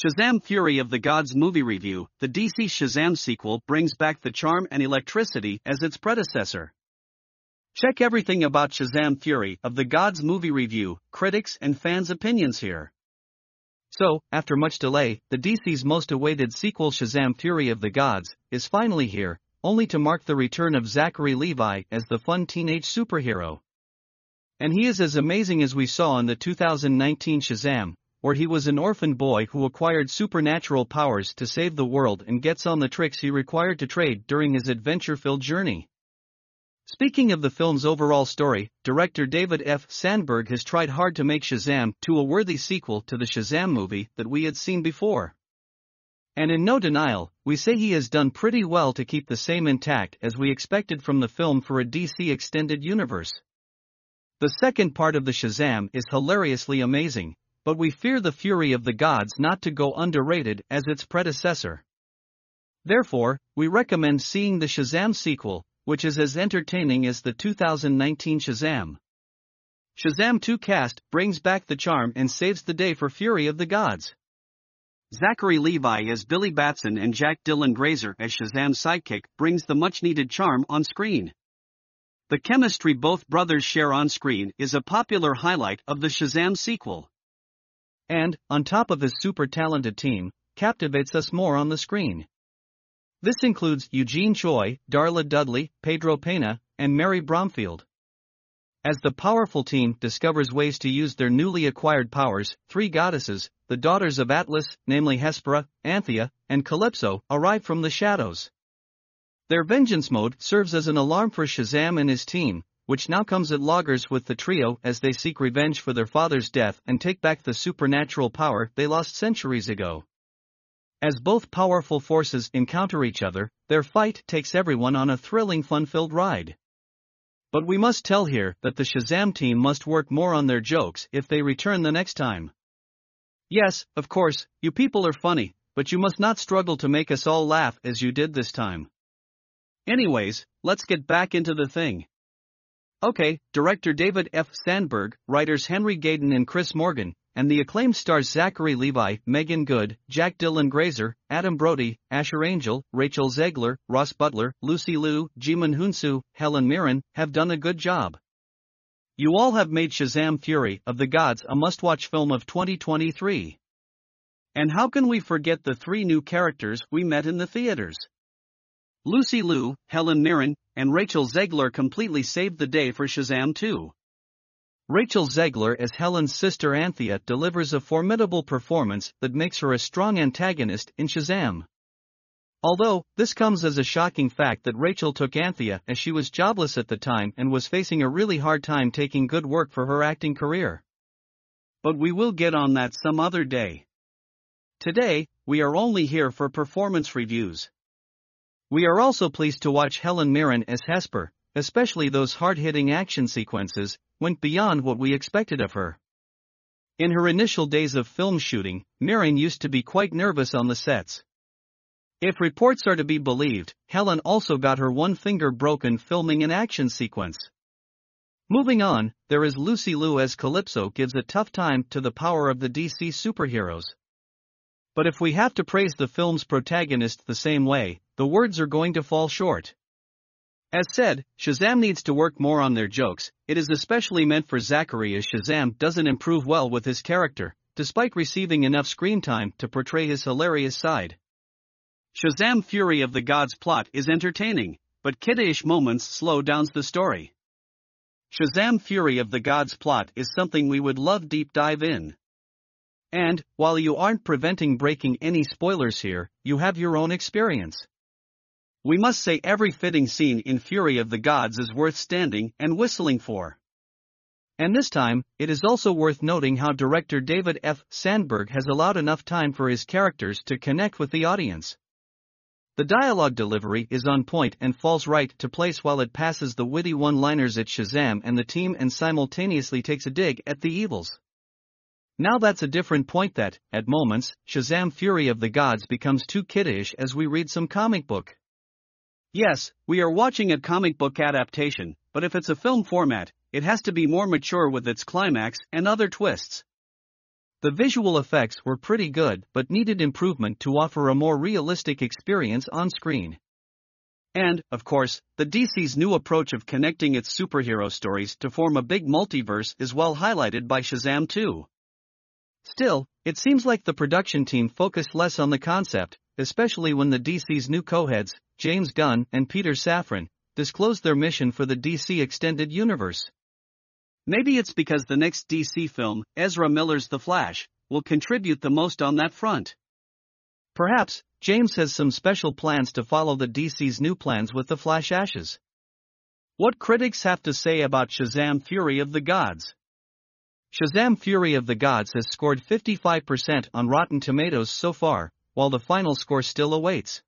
Shazam Fury of the Gods movie review, the DC Shazam sequel brings back the charm and electricity as its predecessor. Check everything about Shazam Fury of the Gods movie review, critics and fans' opinions here. So, after much delay, the DC's most awaited sequel Shazam Fury of the Gods is finally here, only to mark the return of Zachary Levi as the fun teenage superhero. And he is as amazing as we saw in the 2019 Shazam, where he was an orphan boy who acquired supernatural powers to save the world and gets on the tricks he required to trade during his adventure filled journey. Speaking of the film's overall story, director David F. Sandberg has tried hard to make Shazam to a worthy sequel to the Shazam movie that we had seen before. And in no denial, we say he has done pretty well to keep the same intact as we expected from the film for a DC extended universe. The second part of the Shazam is hilariously amazing, but we fear the fury of the gods not to go underrated as its predecessor. Therefore, we recommend seeing the Shazam sequel, which is as entertaining as the 2019 Shazam. Shazam 2 cast brings back the charm and saves the day for Fury of the Gods. Zachary Levi as Billy Batson and Jack Dylan Grazer as Shazam's sidekick brings the much needed charm on screen. The chemistry both brothers share on screen is a popular highlight of the Shazam sequel and, on top of his super talented team, captivates us more on the screen. This includes Eugene Choi, Darla Dudley, Pedro Pena, and Mary Bromfield. As the powerful team discovers ways to use their newly acquired powers, three goddesses, the daughters of Atlas, namely Hespera, Anthea, and Calypso, arrive from the shadows. Their vengeance mode serves as an alarm for Shazam and his team, which now comes at loggers with the trio as they seek revenge for their father's death and take back the supernatural power they lost centuries ago. As both powerful forces encounter each other, their fight takes everyone on a thrilling fun filled ride. But we must tell here that the Shazam team must work more on their jokes if they return the next time. Yes, of course, you people are funny, but you must not struggle to make us all laugh as you did this time. Anyways, let's get back into the thing. Okay, director David F. Sandberg, writers Henry Gayden and Chris Morgan, and the acclaimed stars Zachary Levi, Meagan Good, Jack Dylan Grazer, Adam Brody, Asher Angel, Rachel Zegler, Ross Butler, Lucy Liu, Djimon Hounsou, Helen Mirren, have done a good job. You all have made Shazam Fury of the Gods a must watch film of 2023. And how can we forget the three new characters we met in the theaters? Lucy Liu, Helen Mirren, and Rachel Zegler completely saved the day for Shazam 2. Rachel Zegler as Helen's sister Anthea delivers a formidable performance that makes her a strong antagonist in Shazam. Although, this comes as a shocking fact that Rachel took Anthea as she was jobless at the time and was facing a really hard time taking good work for her acting career. But we will get on that some other day. Today, we are only here for performance reviews. We are also pleased to watch Helen Mirren as Hesper, especially those hard hitting action sequences, went beyond what we expected of her. In her initial days of film shooting, Mirren used to be quite nervous on the sets. If reports are to be believed, Helen also got her one finger broken filming an action sequence. Moving on, there is Lucy Liu as Calypso gives a tough time to the power of the DC superheroes. But if we have to praise the film's protagonist the same way, the words are going to fall short. As said, Shazam needs to work more on their jokes, it is especially meant for Zachary as Shazam doesn't improve well with his character, despite receiving enough screen time to portray his hilarious side. Shazam Fury of the Gods plot is entertaining, but kiddish moments slow down the story. Shazam Fury of the Gods plot is something we would love deep dive in. And, while you aren't preventing breaking any spoilers here, you have your own experience. We must say every fitting scene in Fury of the Gods is worth standing and whistling for. And this time, it is also worth noting how director David F. Sandberg has allowed enough time for his characters to connect with the audience. The dialogue delivery is on point and falls right to place while it passes the witty one liners at Shazam and the team and simultaneously takes a dig at the evils. Now that's a different point that, at moments, Shazam Fury of the Gods becomes too kiddish as we read some comic book. Yes, we are watching a comic book adaptation, but if it's a film format, it has to be more mature with its climax and other twists. The visual effects were pretty good but needed improvement to offer a more realistic experience on screen. And, of course, the DC's new approach of connecting its superhero stories to form a big multiverse is well highlighted by Shazam 2. Still, it seems like the production team focused less on the concept, especially when the DC's new co-heads, James Gunn and Peter Safran, disclosed their mission for the DC Extended Universe. Maybe it's because the next DC film, Ezra Miller's The Flash, will contribute the most on that front. Perhaps, James has some special plans to follow the DC's new plans with the Flash Ashes. What critics have to say about Shazam Fury of the Gods? Shazam Fury of the Gods has scored 55% on Rotten Tomatoes so far, while the final score still awaits.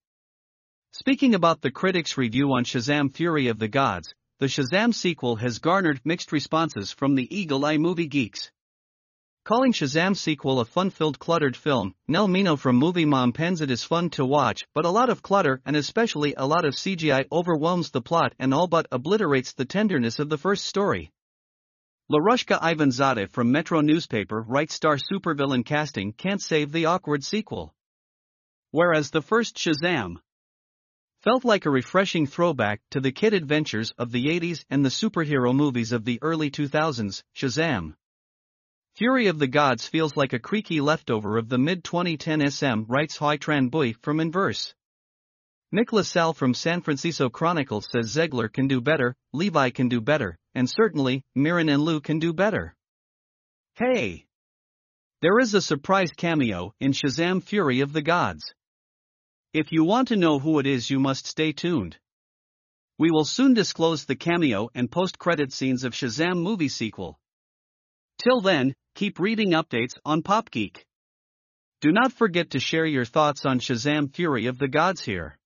Speaking about the critics' review on Shazam Fury of the Gods, the Shazam sequel has garnered mixed responses from the Eagle Eye movie geeks. Calling Shazam sequel a fun-filled cluttered film, Nell Minow from Movie Mom pens it is fun to watch, but a lot of clutter and especially a lot of CGI overwhelms the plot and all but obliterates the tenderness of the first story. Larushka Ivanzadeh from Metro newspaper writes star supervillain casting can't save the awkward sequel. Whereas the first Shazam, felt like a refreshing throwback to the kid adventures of the 80s and the superhero movies of the early 2000s, Shazam. Fury of the Gods feels like a creaky leftover of the mid-2010 SM writes Hoai Tran Bui from Inverse. Mick LaSalle from San Francisco Chronicle says Zegler can do better, Levi can do better, and certainly, Mirren and Liu can do better. Hey! There is a surprise cameo in Shazam Fury of the Gods. If you want to know who it is, you must stay tuned. We will soon disclose the cameo and post credit scenes of Shazam movie sequel. Till then, keep reading updates on PopGeek. Do not forget to share your thoughts on Shazam Fury of the Gods here.